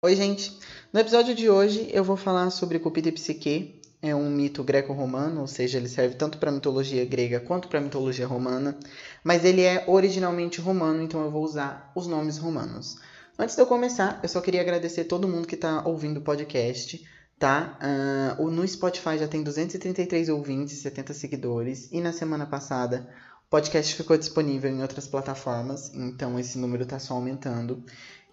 Oi, gente! No episódio de hoje eu vou falar sobre Cupido e Psique. É um mito greco-romano, ou seja, ele serve tanto para mitologia grega quanto para mitologia romana, mas ele é originalmente romano, então eu vou usar os nomes romanos. Antes de eu começar, eu só queria agradecer todo mundo que está ouvindo o podcast, tá? Uh, no Spotify já tem 233 ouvintes, 70 seguidores, e na semana passada o podcast ficou disponível em outras plataformas, então esse número está só aumentando.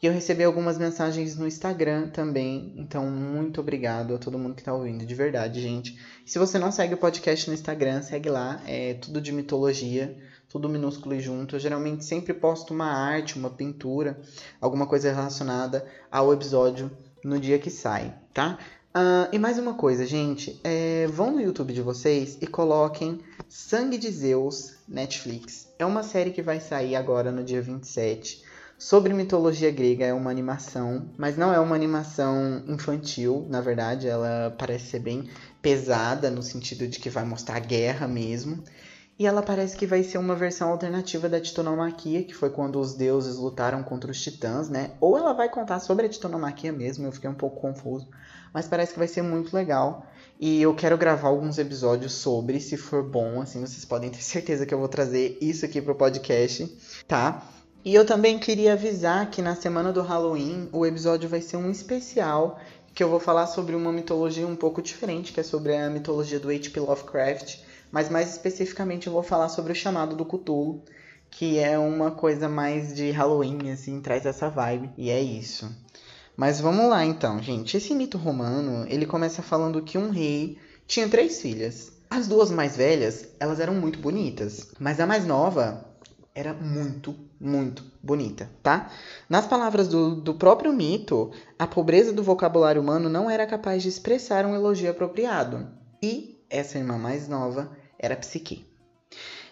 E eu recebi algumas mensagens no Instagram também. Então, muito obrigado a todo mundo que está ouvindo, de verdade, gente. se você não segue o podcast no Instagram, segue lá. É tudo de mitologia, tudo minúsculo e junto. Eu geralmente sempre posto uma arte, uma pintura, alguma coisa relacionada ao episódio no dia que sai, tá? Uh, e mais uma coisa, gente. É, vão no YouTube de vocês e coloquem Sangue de Zeus Netflix. É uma série que vai sair agora no dia 27 sobre mitologia grega. É uma animação, mas não é uma animação infantil, na verdade, ela parece ser bem pesada no sentido de que vai mostrar guerra mesmo. E ela parece que vai ser uma versão alternativa da titanomaquia, que foi quando os deuses lutaram contra os titãs, né? Ou ela vai contar sobre a titanomaquia mesmo, eu fiquei um pouco confuso. Mas parece que vai ser muito legal. E eu quero gravar alguns episódios sobre, se for bom, assim, vocês podem ter certeza que eu vou trazer isso aqui pro podcast, tá? E eu também queria avisar que na semana do Halloween o episódio vai ser um especial que eu vou falar sobre uma mitologia um pouco diferente, que é sobre a mitologia do H.P. Lovecraft, mas mais especificamente eu vou falar sobre o chamado do Cthulhu, que é uma coisa mais de Halloween, assim, traz essa vibe, e é isso. Mas vamos lá então, gente. Esse mito romano, ele começa falando que um rei tinha três filhas. As duas mais velhas, elas eram muito bonitas, mas a mais nova era muito, muito bonita, tá? Nas palavras do, do próprio mito, a pobreza do vocabulário humano não era capaz de expressar um elogio apropriado. E essa irmã mais nova era Psique.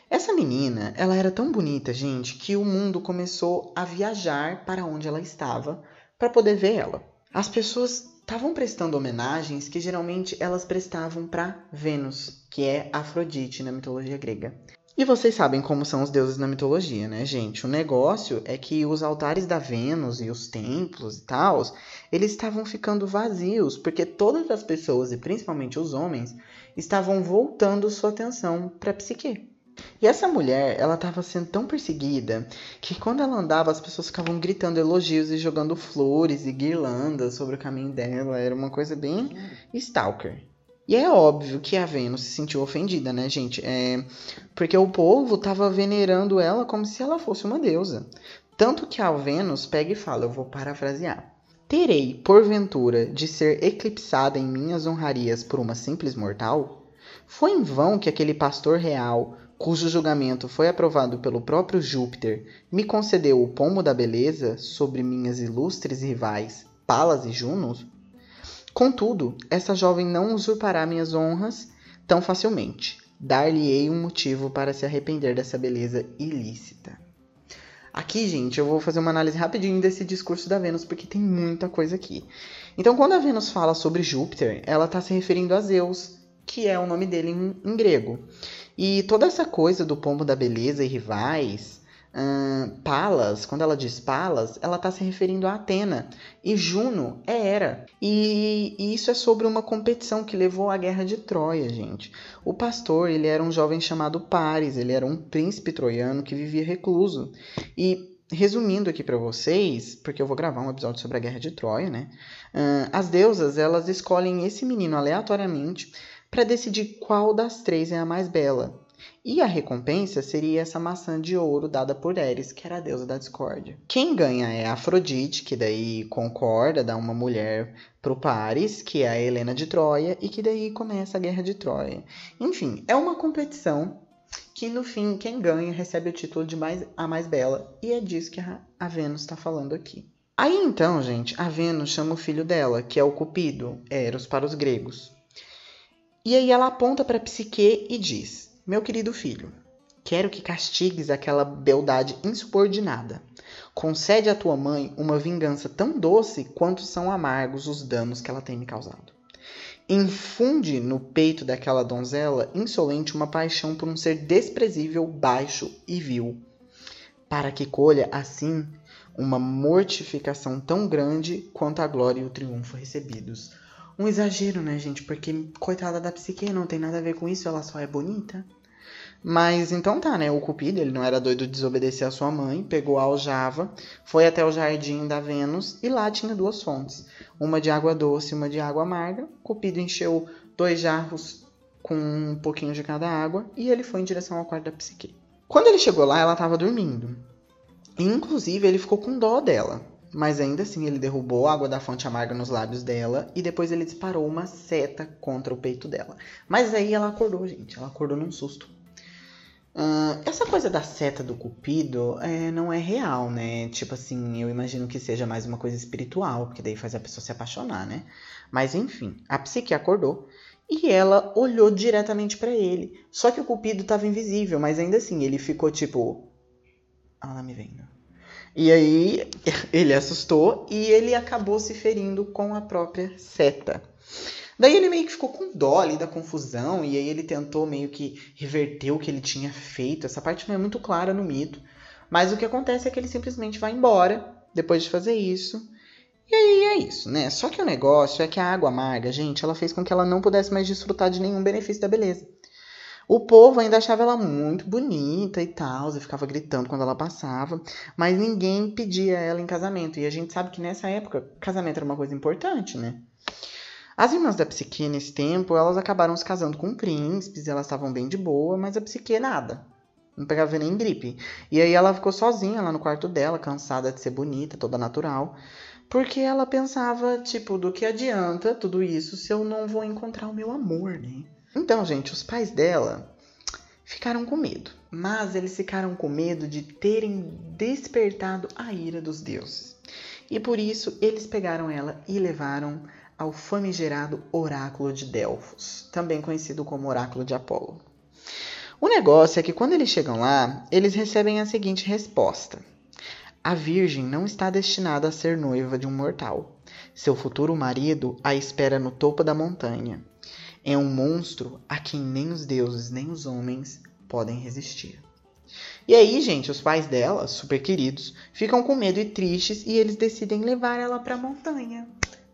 Essa menina, ela era tão bonita, gente, que o mundo começou a viajar para onde ela estava para poder ver ela. As pessoas estavam prestando homenagens que geralmente elas prestavam para Vênus, que é Afrodite na mitologia grega. E vocês sabem como são os deuses na mitologia, né, gente? O negócio é que os altares da Vênus e os templos e tal, eles estavam ficando vazios, porque todas as pessoas, e principalmente os homens, estavam voltando sua atenção para Psique. E essa mulher, ela estava sendo tão perseguida que quando ela andava, as pessoas ficavam gritando elogios e jogando flores e guirlandas sobre o caminho dela. Era uma coisa bem stalker. E é óbvio que a Vênus se sentiu ofendida, né, gente? É... Porque o povo estava venerando ela como se ela fosse uma deusa. Tanto que a Vênus pega e fala: Eu vou parafrasear. Terei, porventura, de ser eclipsada em minhas honrarias por uma simples mortal? Foi em vão que aquele pastor real, cujo julgamento foi aprovado pelo próprio Júpiter, me concedeu o pomo da beleza sobre minhas ilustres rivais, Palas e Junos? Contudo, essa jovem não usurpará minhas honras tão facilmente. Dar-lhe-ei um motivo para se arrepender dessa beleza ilícita. Aqui, gente, eu vou fazer uma análise rapidinho desse discurso da Vênus, porque tem muita coisa aqui. Então, quando a Vênus fala sobre Júpiter, ela está se referindo a Zeus, que é o nome dele em, em grego. E toda essa coisa do pombo da beleza e rivais, Palas, quando ela diz Palas, ela está se referindo a Atena. E Juno é Hera. E, e, isso é sobre uma competição que levou à guerra de Troia, gente. O pastor, ele era um jovem chamado Paris, ele era um príncipe troiano que vivia recluso. E resumindo aqui para vocês, porque eu vou gravar um episódio sobre a guerra de Troia, né? Uh, as deusas, elas escolhem esse menino aleatoriamente para decidir qual das três é a mais bela. E a recompensa seria essa maçã de ouro dada por Eris, que era a deusa da discórdia. Quem ganha é Afrodite, que daí concorda, dá uma mulher pro Paris, que é a Helena de Troia, e que daí começa a guerra de Troia. Enfim, é uma competição que no fim quem ganha recebe o título de mais, a mais bela, e é disso que a, a Vênus está falando aqui. Aí então, gente, a Vênus chama o filho dela, que é o Cupido, Eros para os gregos. E aí ela aponta para Psique e diz: meu querido filho, quero que castigues aquela beldade insubordinada. Concede à tua mãe uma vingança tão doce quanto são amargos os danos que ela tem me causado. Infunde no peito daquela donzela insolente uma paixão por um ser desprezível, baixo e vil, para que colha, assim, uma mortificação tão grande quanto a glória e o triunfo recebidos. Um exagero, né, gente? Porque coitada da psique não tem nada a ver com isso, ela só é bonita. Mas então tá, né? O Cupido, ele não era doido de desobedecer a sua mãe, pegou a aljava, foi até o jardim da Vênus e lá tinha duas fontes, uma de água doce e uma de água amarga. Cupido encheu dois jarros com um pouquinho de cada água e ele foi em direção ao quarto da Psique. Quando ele chegou lá, ela estava dormindo. Inclusive, ele ficou com dó dela. Mas ainda assim, ele derrubou a água da fonte amarga nos lábios dela e depois ele disparou uma seta contra o peito dela. Mas aí ela acordou, gente. Ela acordou num susto. Uh, essa coisa da seta do cupido é, não é real, né? Tipo assim, eu imagino que seja mais uma coisa espiritual, porque daí faz a pessoa se apaixonar, né? Mas enfim, a psique acordou e ela olhou diretamente para ele. Só que o cupido estava invisível, mas ainda assim, ele ficou tipo. Ela tá me vendo. E aí ele assustou e ele acabou se ferindo com a própria seta. Daí ele meio que ficou com dó ali da confusão e aí ele tentou meio que reverter o que ele tinha feito. Essa parte não é muito clara no mito, mas o que acontece é que ele simplesmente vai embora depois de fazer isso. E aí é isso, né? Só que o negócio é que a água amarga, gente, ela fez com que ela não pudesse mais desfrutar de nenhum benefício da beleza. O povo ainda achava ela muito bonita e tal, e ficava gritando quando ela passava, mas ninguém pedia ela em casamento. E a gente sabe que nessa época, casamento era uma coisa importante, né? As irmãs da Psique, nesse tempo, elas acabaram se casando com príncipes, elas estavam bem de boa, mas a Psique nada. Não pegava nem gripe. E aí ela ficou sozinha lá no quarto dela, cansada de ser bonita, toda natural. Porque ela pensava, tipo, do que adianta tudo isso se eu não vou encontrar o meu amor, né? Então, gente, os pais dela ficaram com medo. Mas eles ficaram com medo de terem despertado a ira dos deuses. E por isso eles pegaram ela e levaram ao famigerado Oráculo de Delfos, também conhecido como Oráculo de Apolo. O negócio é que quando eles chegam lá, eles recebem a seguinte resposta: A Virgem não está destinada a ser noiva de um mortal. Seu futuro marido a espera no topo da montanha. É um monstro a quem nem os deuses nem os homens podem resistir. E aí, gente, os pais dela, super queridos, ficam com medo e tristes e eles decidem levar ela para a montanha.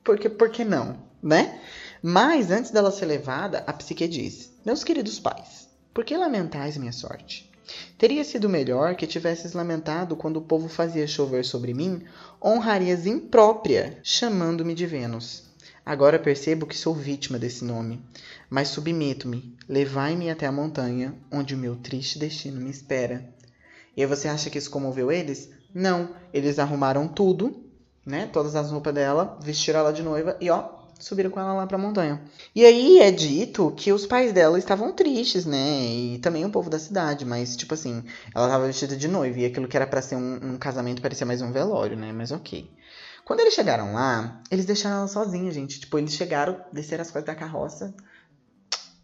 Porque, por que não, né? Mas antes dela ser levada, a psique diz: Meus queridos pais, por que lamentais minha sorte? Teria sido melhor que tivesses lamentado quando o povo fazia chover sobre mim honrarias imprópria, chamando-me de Vênus. Agora percebo que sou vítima desse nome, mas submeto-me, levai-me até a montanha, onde o meu triste destino me espera. E aí você acha que isso comoveu eles? Não, eles arrumaram tudo, né? Todas as roupas dela, vestiram ela de noiva e ó, subiram com ela lá pra montanha. E aí é dito que os pais dela estavam tristes, né? E também o povo da cidade, mas tipo assim, ela tava vestida de noiva e aquilo que era para ser um, um casamento parecia mais um velório, né? Mas ok. Quando eles chegaram lá, eles deixaram ela sozinha, gente. Tipo, eles chegaram, desceram as coisas da carroça.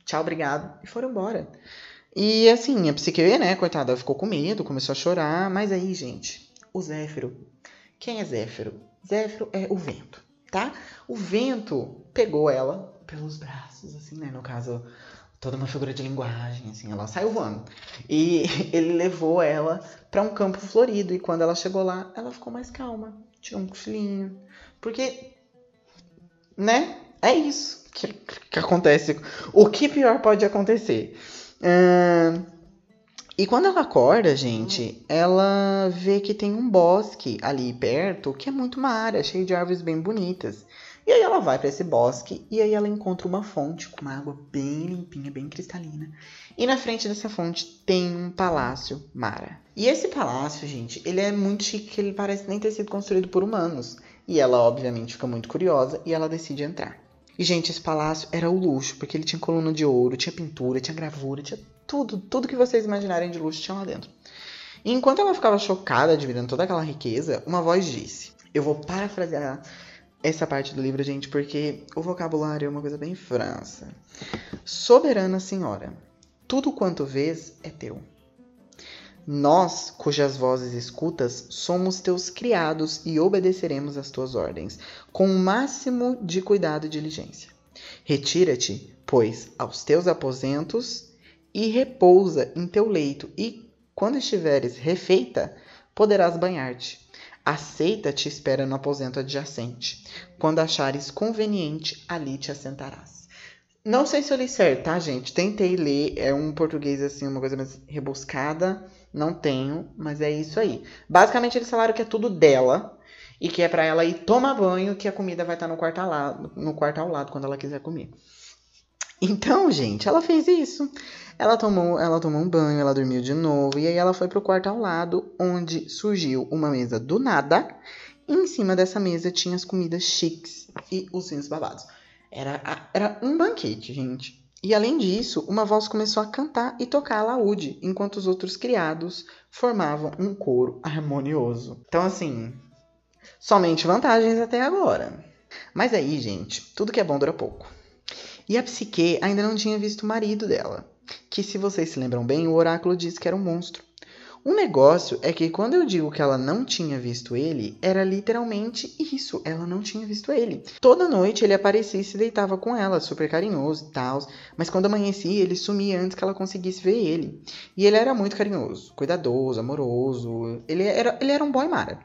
Tchau, obrigado. E foram embora. E assim, a psique, né, coitada, ficou com medo, começou a chorar. Mas aí, gente, o Zéfiro. Quem é Zéfiro? Zéfiro é o vento, tá? O vento pegou ela pelos braços, assim, né? No caso, toda uma figura de linguagem, assim, ela saiu voando. E ele levou ela para um campo florido. E quando ela chegou lá, ela ficou mais calma tirou um cochilinho. Porque, né? É isso que, que acontece. O que pior pode acontecer? E quando ela acorda, gente, ela vê que tem um bosque ali perto que é muito uma área cheia de árvores bem bonitas. E aí ela vai para esse bosque e aí ela encontra uma fonte com uma água bem limpinha, bem cristalina. E na frente dessa fonte tem um palácio Mara. E esse palácio, gente, ele é muito chique, ele parece nem ter sido construído por humanos. E ela, obviamente, fica muito curiosa e ela decide entrar. E, gente, esse palácio era o luxo, porque ele tinha coluna de ouro, tinha pintura, tinha gravura, tinha tudo, tudo que vocês imaginarem de luxo tinha lá dentro. E enquanto ela ficava chocada, admirando toda aquela riqueza, uma voz disse: Eu vou parafrasear essa parte do livro, gente, porque o vocabulário é uma coisa bem frança. Soberana Senhora, tudo quanto vês é teu. Nós, cujas vozes escutas, somos teus criados e obedeceremos às tuas ordens, com o máximo de cuidado e diligência. Retira-te, pois, aos teus aposentos e repousa em teu leito, e, quando estiveres refeita, poderás banhar-te. Aceita te espera no aposento adjacente. Quando achares conveniente, ali te assentarás. Não sei se eu li certo, tá, gente? Tentei ler, é um português assim, uma coisa mais rebuscada. Não tenho, mas é isso aí. Basicamente, eles falaram que é tudo dela e que é para ela ir tomar banho, que a comida vai estar no quarto ao lado, no quarto ao lado quando ela quiser comer. Então, gente, ela fez isso. Ela tomou, ela tomou um banho, ela dormiu de novo e aí ela foi pro quarto ao lado, onde surgiu uma mesa do nada. E em cima dessa mesa tinha as comidas chiques e os vinhos babados. Era, era um banquete, gente. E além disso, uma voz começou a cantar e tocar alaúde, enquanto os outros criados formavam um coro harmonioso. Então, assim, somente vantagens até agora. Mas aí, gente, tudo que é bom dura pouco. E a Psique ainda não tinha visto o marido dela, que, se vocês se lembram bem, o oráculo disse que era um monstro. O negócio é que quando eu digo que ela não tinha visto ele, era literalmente isso, ela não tinha visto ele. Toda noite ele aparecia e se deitava com ela, super carinhoso e tal, mas quando amanhecia ele sumia antes que ela conseguisse ver ele. E ele era muito carinhoso, cuidadoso, amoroso, ele era, ele era um boy mara.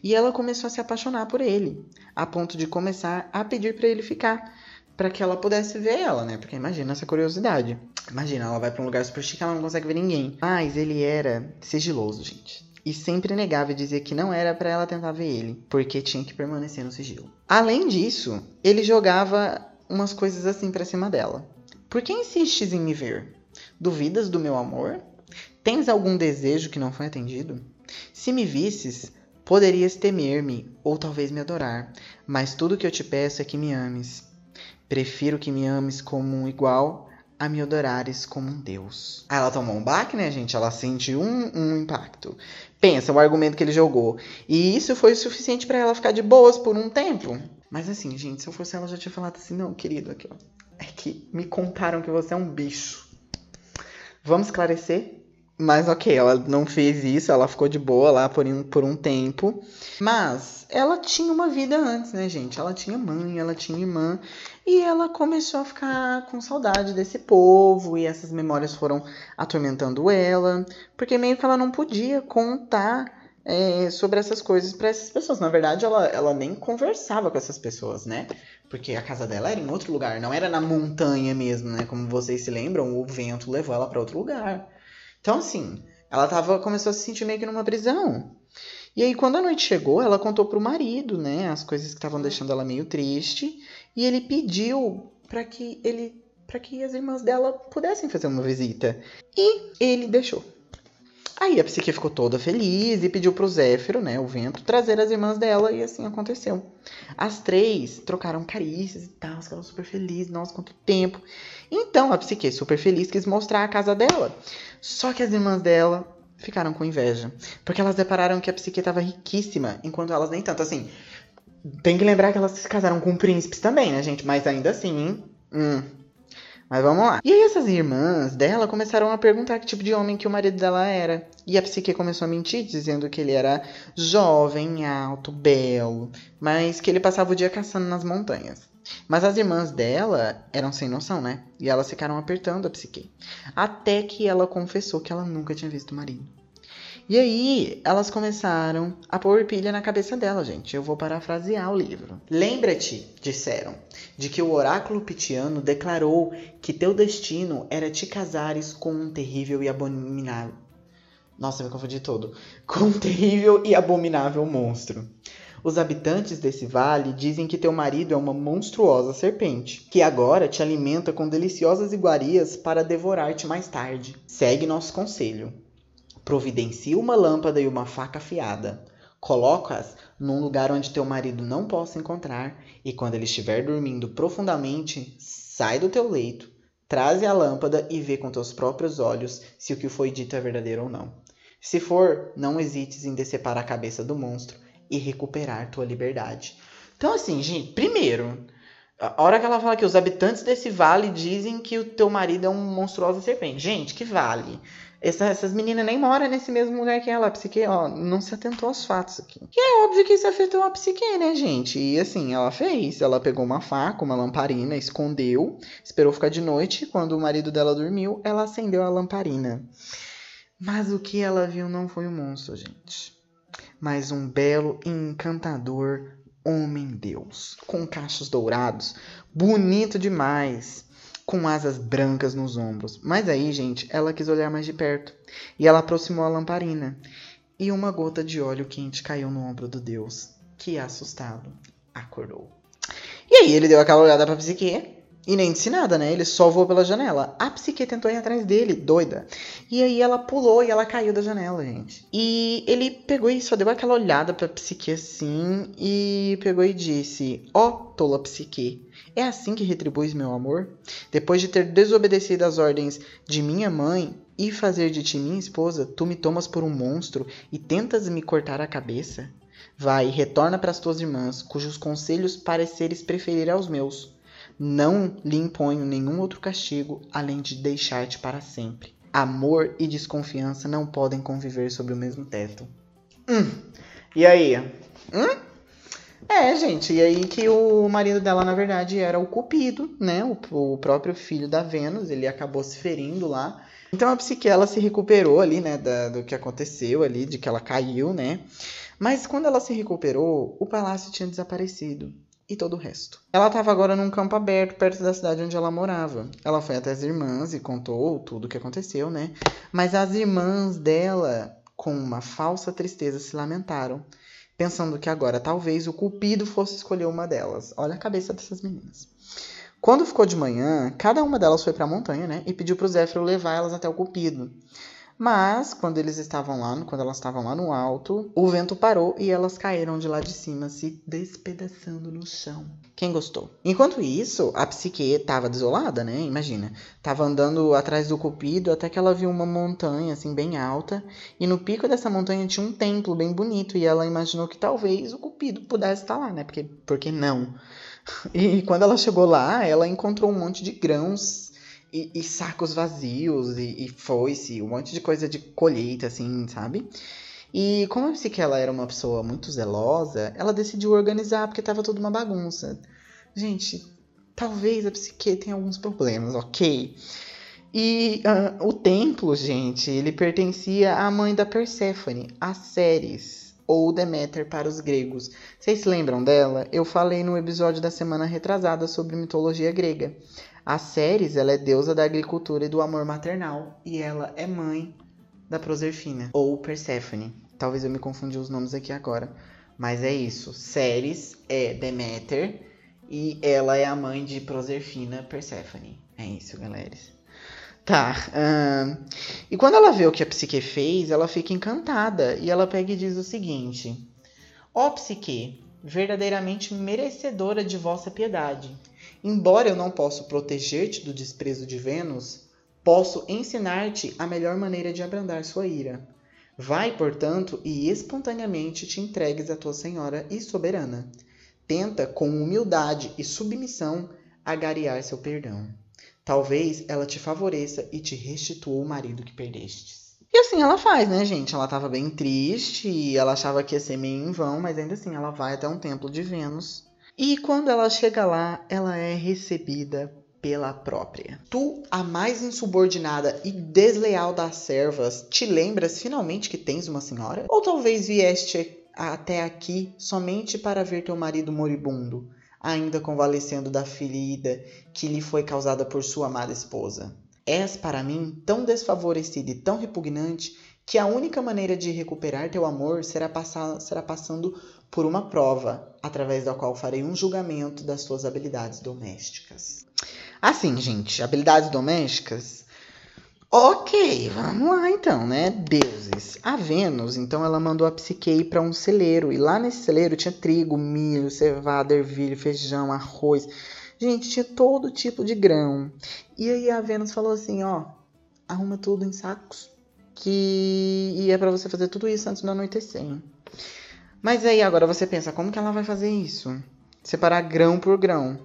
E ela começou a se apaixonar por ele, a ponto de começar a pedir para ele ficar para que ela pudesse ver ela, né? Porque imagina essa curiosidade. Imagina, ela vai para um lugar super chique, ela não consegue ver ninguém. Mas ele era sigiloso, gente. E sempre negava e dizia que não era para ela tentar ver ele, porque tinha que permanecer no sigilo. Além disso, ele jogava umas coisas assim para cima dela. Por que insistes em me ver? Duvidas do meu amor? Tens algum desejo que não foi atendido? Se me visses, poderias temer-me ou talvez me adorar, mas tudo que eu te peço é que me ames. Prefiro que me ames como um igual a me adorares como um Deus. Aí ela tomou um baque, né, gente? Ela sentiu um, um impacto. Pensa, o argumento que ele jogou. E isso foi o suficiente para ela ficar de boas por um tempo. Mas assim, gente, se eu fosse ela, eu já tinha falado assim: não, querido, aqui, ó. É que me contaram que você é um bicho. Vamos esclarecer? Mas ok, ela não fez isso, ela ficou de boa lá por um, por um tempo. Mas ela tinha uma vida antes, né, gente? Ela tinha mãe, ela tinha irmã. E ela começou a ficar com saudade desse povo. E essas memórias foram atormentando ela. Porque meio que ela não podia contar é, sobre essas coisas para essas pessoas. Na verdade, ela, ela nem conversava com essas pessoas, né? Porque a casa dela era em outro lugar, não era na montanha mesmo, né? Como vocês se lembram, o vento levou ela para outro lugar. Então, assim, ela tava, começou a se sentir meio que numa prisão. E aí, quando a noite chegou, ela contou pro marido, né, as coisas que estavam deixando ela meio triste. E ele pediu para que ele para que as irmãs dela pudessem fazer uma visita. E ele deixou. Aí a psique ficou toda feliz e pediu pro Zéfiro, né, o vento, trazer as irmãs dela e assim aconteceu. As três trocaram carícias e tal, ficaram super felizes, nossa, quanto tempo. Então a psique, super feliz, quis mostrar a casa dela. Só que as irmãs dela ficaram com inveja. Porque elas repararam que a psique estava riquíssima, enquanto elas nem tanto. Assim, tem que lembrar que elas se casaram com príncipes também, né, gente? Mas ainda assim, hum. Mas vamos lá. E aí essas irmãs dela começaram a perguntar que tipo de homem que o marido dela era. E a psique começou a mentir, dizendo que ele era jovem, alto, belo, mas que ele passava o dia caçando nas montanhas. Mas as irmãs dela eram sem noção, né? E elas ficaram apertando a Psique. Até que ela confessou que ela nunca tinha visto o marido. E aí, elas começaram a pôr pilha na cabeça dela, gente. Eu vou parafrasear o livro. Lembra-te, disseram, de que o oráculo pitiano declarou que teu destino era te casares com um terrível e abominável. Nossa, me confundi todo. Com um terrível e abominável monstro. Os habitantes desse vale dizem que teu marido é uma monstruosa serpente, que agora te alimenta com deliciosas iguarias para devorar-te mais tarde. Segue nosso conselho. Providencia uma lâmpada e uma faca afiada. Coloca-as num lugar onde teu marido não possa encontrar, e quando ele estiver dormindo profundamente, sai do teu leito, traze a lâmpada e vê com teus próprios olhos se o que foi dito é verdadeiro ou não. Se for, não hesites em decepar a cabeça do monstro e recuperar tua liberdade. Então, assim, gente, primeiro, a hora que ela fala que os habitantes desse vale dizem que o teu marido é um monstruoso serpente. Gente, que vale? Essa, essas meninas nem moram nesse mesmo lugar que ela. A psique, ó, não se atentou aos fatos aqui. E é óbvio que isso afetou a psique, né, gente? E assim, ela fez. Ela pegou uma faca, uma lamparina, escondeu, esperou ficar de noite. Quando o marido dela dormiu, ela acendeu a lamparina. Mas o que ela viu não foi um monstro, gente. mas um belo e encantador homem-deus, com cachos dourados, bonito demais, com asas brancas nos ombros. Mas aí, gente, ela quis olhar mais de perto e ela aproximou a lamparina e uma gota de óleo quente caiu no ombro do deus, que, assustado, acordou. E aí ele deu aquela olhada pra Psique e nem disse nada, né? Ele só voou pela janela. A Psique tentou ir atrás dele, doida. E aí ela pulou e ela caiu da janela, gente. E ele pegou e só deu aquela olhada pra Psique assim e pegou e disse: Ó, oh, tola Psique, é assim que retribuis meu amor? Depois de ter desobedecido às ordens de minha mãe e fazer de ti minha esposa, tu me tomas por um monstro e tentas me cortar a cabeça? Vai, retorna para as tuas irmãs, cujos conselhos pareceres preferir aos meus. Não lhe imponho nenhum outro castigo além de deixar-te para sempre. Amor e desconfiança não podem conviver sob o mesmo teto. Hum. E aí? Hum? É, gente, e aí que o marido dela, na verdade, era o Cupido, né? O, o próprio filho da Vênus, ele acabou se ferindo lá. Então a Psique, ela se recuperou ali, né, da, do que aconteceu ali, de que ela caiu, né? Mas quando ela se recuperou, o palácio tinha desaparecido e todo o resto. Ela estava agora num campo aberto perto da cidade onde ela morava. Ela foi até as irmãs e contou tudo o que aconteceu, né? Mas as irmãs dela, com uma falsa tristeza, se lamentaram, pensando que agora talvez o Cupido fosse escolher uma delas. Olha a cabeça dessas meninas. Quando ficou de manhã, cada uma delas foi para a montanha, né? E pediu para o Zéfiro levar elas até o Cupido. Mas, quando eles estavam lá, quando elas estavam lá no alto, o vento parou e elas caíram de lá de cima, se despedaçando no chão. Quem gostou? Enquanto isso, a psique estava desolada, né? Imagina. Tava andando atrás do cupido até que ela viu uma montanha, assim, bem alta. E no pico dessa montanha tinha um templo bem bonito. E ela imaginou que talvez o cupido pudesse estar lá, né? Porque, porque não? E quando ela chegou lá, ela encontrou um monte de grãos e, e sacos vazios e, e foice, um monte de coisa de colheita, assim, sabe? E como eu disse que ela era uma pessoa muito zelosa, ela decidiu organizar porque tava tudo uma bagunça. Gente, talvez a psique tenha alguns problemas, ok? E uh, o templo, gente, ele pertencia à mãe da Perséfone, a Ceres, ou Deméter para os gregos. Vocês se lembram dela? Eu falei no episódio da semana retrasada sobre mitologia grega. A Ceres, ela é deusa da agricultura e do amor maternal, e ela é mãe da Proserfina, ou Perséfone. Talvez eu me confundi os nomes aqui agora, mas é isso. Ceres é Deméter e ela é a mãe de Proserfina, Perséfone. É isso, galera. Tá. E quando ela vê o que a Psique fez, ela fica encantada e ela pega e diz o seguinte: Ó oh, Psique, verdadeiramente merecedora de vossa piedade. Embora eu não possa proteger-te do desprezo de Vênus, posso ensinar-te a melhor maneira de abrandar sua ira. Vai, portanto, e espontaneamente te entregues à tua senhora e soberana. Tenta, com humildade e submissão, agariar seu perdão. Talvez ela te favoreça e te restitua o marido que perdestes. E assim ela faz, né, gente? Ela estava bem triste e ela achava que ia ser meio em vão, mas ainda assim ela vai até um templo de Vênus e quando ela chega lá, ela é recebida pela própria. Tu, a mais insubordinada e desleal das servas, te lembras finalmente que tens uma senhora? Ou talvez vieste até aqui somente para ver teu marido moribundo, ainda convalescendo da ferida que lhe foi causada por sua amada esposa? És para mim tão desfavorecida e tão repugnante que a única maneira de recuperar teu amor será, passar, será passando por uma prova, através da qual farei um julgamento das tuas habilidades domésticas. Assim, gente, habilidades domésticas. Ok, vamos lá então, né? Deuses. A Vênus, então, ela mandou a Psique para um celeiro. E lá nesse celeiro tinha trigo, milho, cevada, ervilha, feijão, arroz. Gente, tinha todo tipo de grão. E aí a Vênus falou assim: ó, arruma tudo em sacos que e é para você fazer tudo isso antes do anoitecer. Mas aí agora você pensa, como que ela vai fazer isso? Separar grão por grão.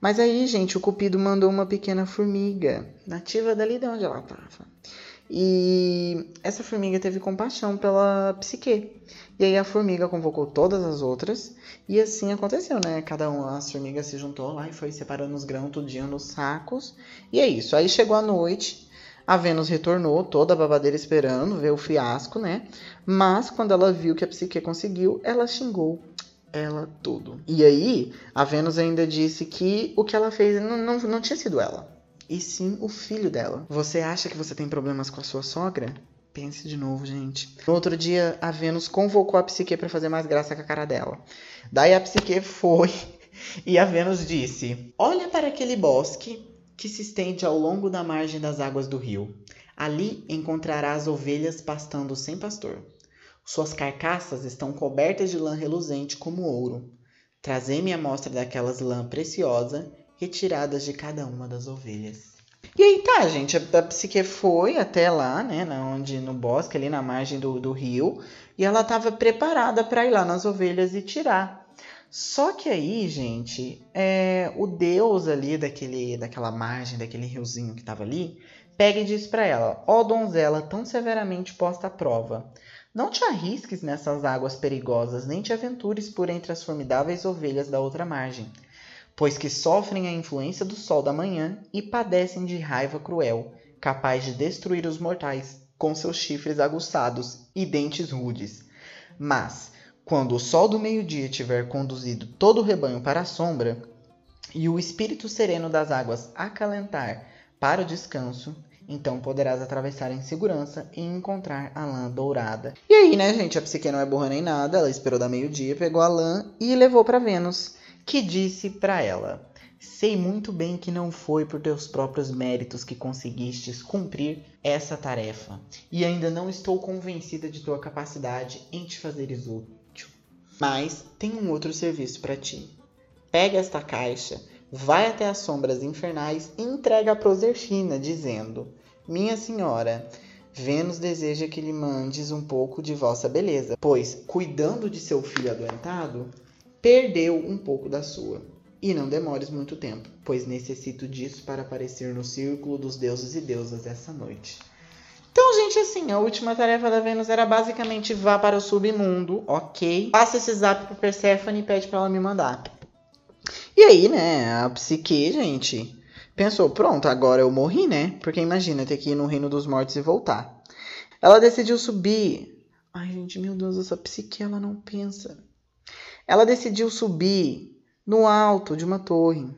Mas aí, gente, o Cupido mandou uma pequena formiga, nativa dali de onde ela estava. E essa formiga teve compaixão pela psique. E aí a formiga convocou todas as outras. E assim aconteceu, né? Cada uma, as formigas se juntou lá e foi separando os grãos tudinho nos sacos. E é isso. Aí chegou a noite A Vênus retornou, toda babadeira esperando ver o fiasco, né? Mas quando ela viu que a Psique conseguiu, ela xingou ela tudo. E aí, a Vênus ainda disse que o que ela fez não, não, não tinha sido ela, e sim o filho dela. Você acha que você tem problemas com a sua sogra? Pense de novo, gente. No outro dia, a Vênus convocou a Psique para fazer mais graça com a cara dela. Daí a Psique foi e a Vênus disse: Olha para aquele bosque que se estende ao longo da margem das águas do rio. Ali encontrarás ovelhas pastando sem pastor. Suas carcaças estão cobertas de lã reluzente como ouro. Trazei-me a mostra daquelas lã preciosa retiradas de cada uma das ovelhas. E aí tá, gente, a, Psique foi até lá, né, na onde no bosque ali na margem do, do rio, e ela estava preparada para ir lá nas ovelhas e tirar. Só que aí, gente, é, o deus ali daquele, daquela margem, daquele riozinho que estava ali, pega e diz para ela: Ó oh, donzela, tão severamente posta à prova, não te arrisques nessas águas perigosas, nem te aventures por entre as formidáveis ovelhas da outra margem pois que sofrem a influência do sol da manhã e padecem de raiva cruel, capaz de destruir os mortais com seus chifres aguçados e dentes rudes. Mas, quando o sol do meio-dia tiver conduzido todo o rebanho para a sombra, e o espírito sereno das águas acalentar para o descanso, então poderás atravessar em segurança e encontrar a lã dourada. E aí, né, gente, a psique não é burra nem nada, ela esperou da meio-dia, pegou a lã e levou para Vênus que disse para ela: Sei muito bem que não foi por teus próprios méritos que conseguistes cumprir essa tarefa, e ainda não estou convencida de tua capacidade em te fazeres útil. Mas tenho um outro serviço para ti. Pega esta caixa, vai até as sombras infernais e entrega a Proserfina, dizendo: Minha senhora, Vênus deseja que lhe mandes um pouco de vossa beleza, pois, cuidando de seu filho adoentado, perdeu um pouco da sua. E não demores muito tempo, pois necessito disso para aparecer no círculo dos deuses e deusas essa noite. Então, gente, assim, a última tarefa da Vênus era basicamente vá para o submundo, ok? Passa esse zap pro Persephone e pede para ela me mandar. E aí, né, a Psique, gente, pensou, pronto, agora eu morri, né? Porque imagina ter que ir no reino dos mortos e voltar. Ela decidiu subir. Ai, gente, meu Deus, essa Psique, ela não pensa ela decidiu subir no alto de uma torre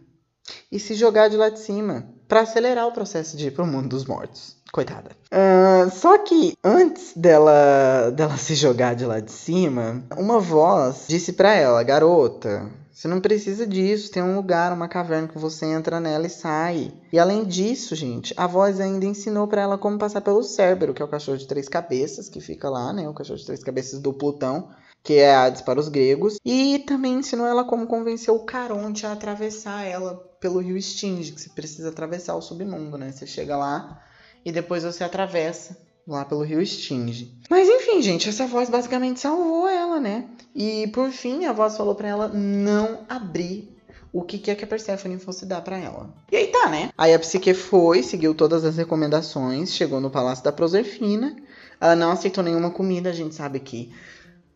e se jogar de lá de cima para acelerar o processo de ir para o mundo dos mortos. Coitada. Uh, só que antes dela, dela se jogar de lá de cima, uma voz disse para ela: Garota, você não precisa disso. Tem um lugar, uma caverna que você entra nela e sai. E além disso, gente, a voz ainda ensinou para ela como passar pelo Cérbero, que é o cachorro de três cabeças que fica lá, né? O cachorro de três cabeças do Plutão que é Hades para os gregos, e também ensinou ela como convencer o Caronte a atravessar ela pelo rio Stinge, que você precisa atravessar o submundo, né? Você chega lá e depois você atravessa lá pelo rio Stinge. Mas enfim, gente, essa voz basicamente salvou ela, né? E por fim, a voz falou para ela não abrir o que quer que a Persephone fosse dar para ela. E aí tá, né? Aí a Psique foi, seguiu todas as recomendações, chegou no palácio da Proserfina. Ela não aceitou nenhuma comida, a gente sabe que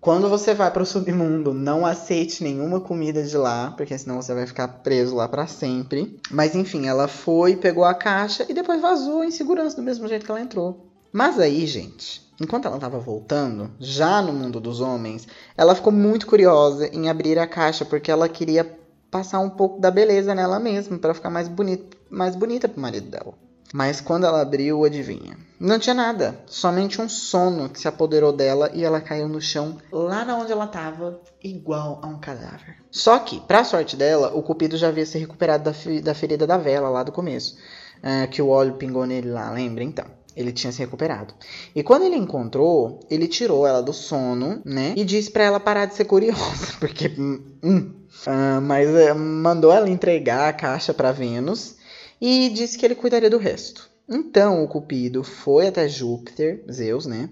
quando você vai para o submundo, não aceite nenhuma comida de lá, porque senão você vai ficar preso lá para sempre. Mas enfim, ela foi, pegou a caixa e depois vazou em segurança do mesmo jeito que ela entrou. Mas aí, gente, enquanto ela estava voltando, já no mundo dos homens, ela ficou muito curiosa em abrir a caixa porque ela queria passar um pouco da beleza nela mesma para ficar mais bonita, mais bonita pro marido dela. Mas quando ela abriu, adivinha? Não tinha nada, somente um sono que se apoderou dela e ela caiu no chão, lá na onde ela estava, igual a um cadáver. Só que, para sorte dela, o cupido já havia se recuperado da, da ferida da vela lá do começo, uh, que o óleo pingou nele lá, lembra? Então, ele tinha se recuperado. E quando ele encontrou, ele tirou ela do sono, né? E disse para ela parar de ser curiosa, porque. Hum, uh, mas uh, mandou ela entregar a caixa para Vênus e disse que ele cuidaria do resto. Então o Cupido foi até Júpiter, Zeus, né?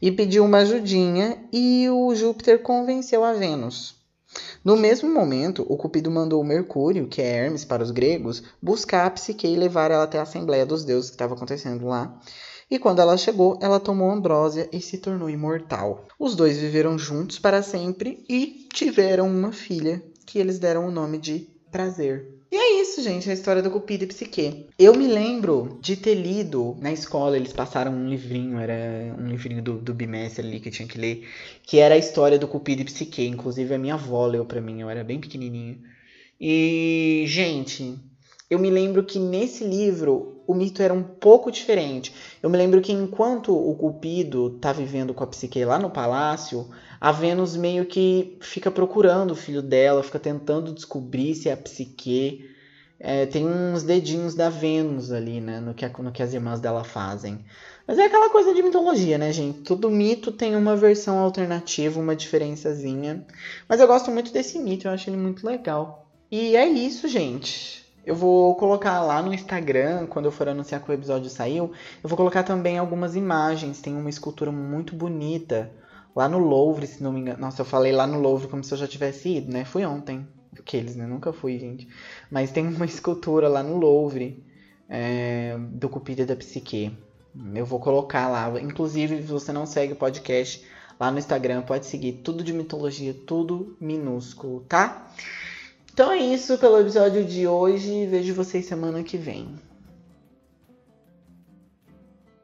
E pediu uma ajudinha e o Júpiter convenceu a Vênus. No mesmo momento, o Cupido mandou o Mercúrio, que é Hermes para os gregos, buscar a Psique e levar ela até a Assembleia dos Deuses que estava acontecendo lá. E quando ela chegou, ela tomou Ambrósia e se tornou imortal. Os dois viveram juntos para sempre e tiveram uma filha, que eles deram o nome de Prazer. E é isso, gente, a história do Cupido e Psique. Eu me lembro de ter lido na escola, eles passaram um livrinho, era um livrinho do, do bimestre ali que eu tinha que ler, que era a história do Cupido e Psique. Inclusive a minha avó leu pra mim, eu era bem pequenininho. E, gente, eu me lembro que nesse livro o mito era um pouco diferente. Eu me lembro que enquanto o Cupido tá vivendo com a Psique lá no palácio, a Vênus meio que fica procurando o filho dela, fica tentando descobrir se é a Psique. É, tem uns dedinhos da Vênus ali, né, no que, no que as irmãs dela fazem. Mas é aquela coisa de mitologia, né, gente? Todo mito tem uma versão alternativa, uma diferençazinha. Mas eu gosto muito desse mito, eu acho ele muito legal. E é isso, gente. Eu vou colocar lá no Instagram, quando eu for anunciar que o episódio saiu, eu vou colocar também algumas imagens. Tem uma escultura muito bonita lá no Louvre, se não me engano. Nossa, eu falei lá no Louvre como se eu já tivesse ido, né? Fui ontem. Aqueles, né? Nunca fui, gente. Mas tem uma escultura lá no Louvre é, do Cupido da Psique. Eu vou colocar lá. Inclusive, se você não segue o podcast lá no Instagram, pode seguir tudo de mitologia, tudo minúsculo, tá? Então é isso pelo episódio de hoje. Vejo vocês semana que vem.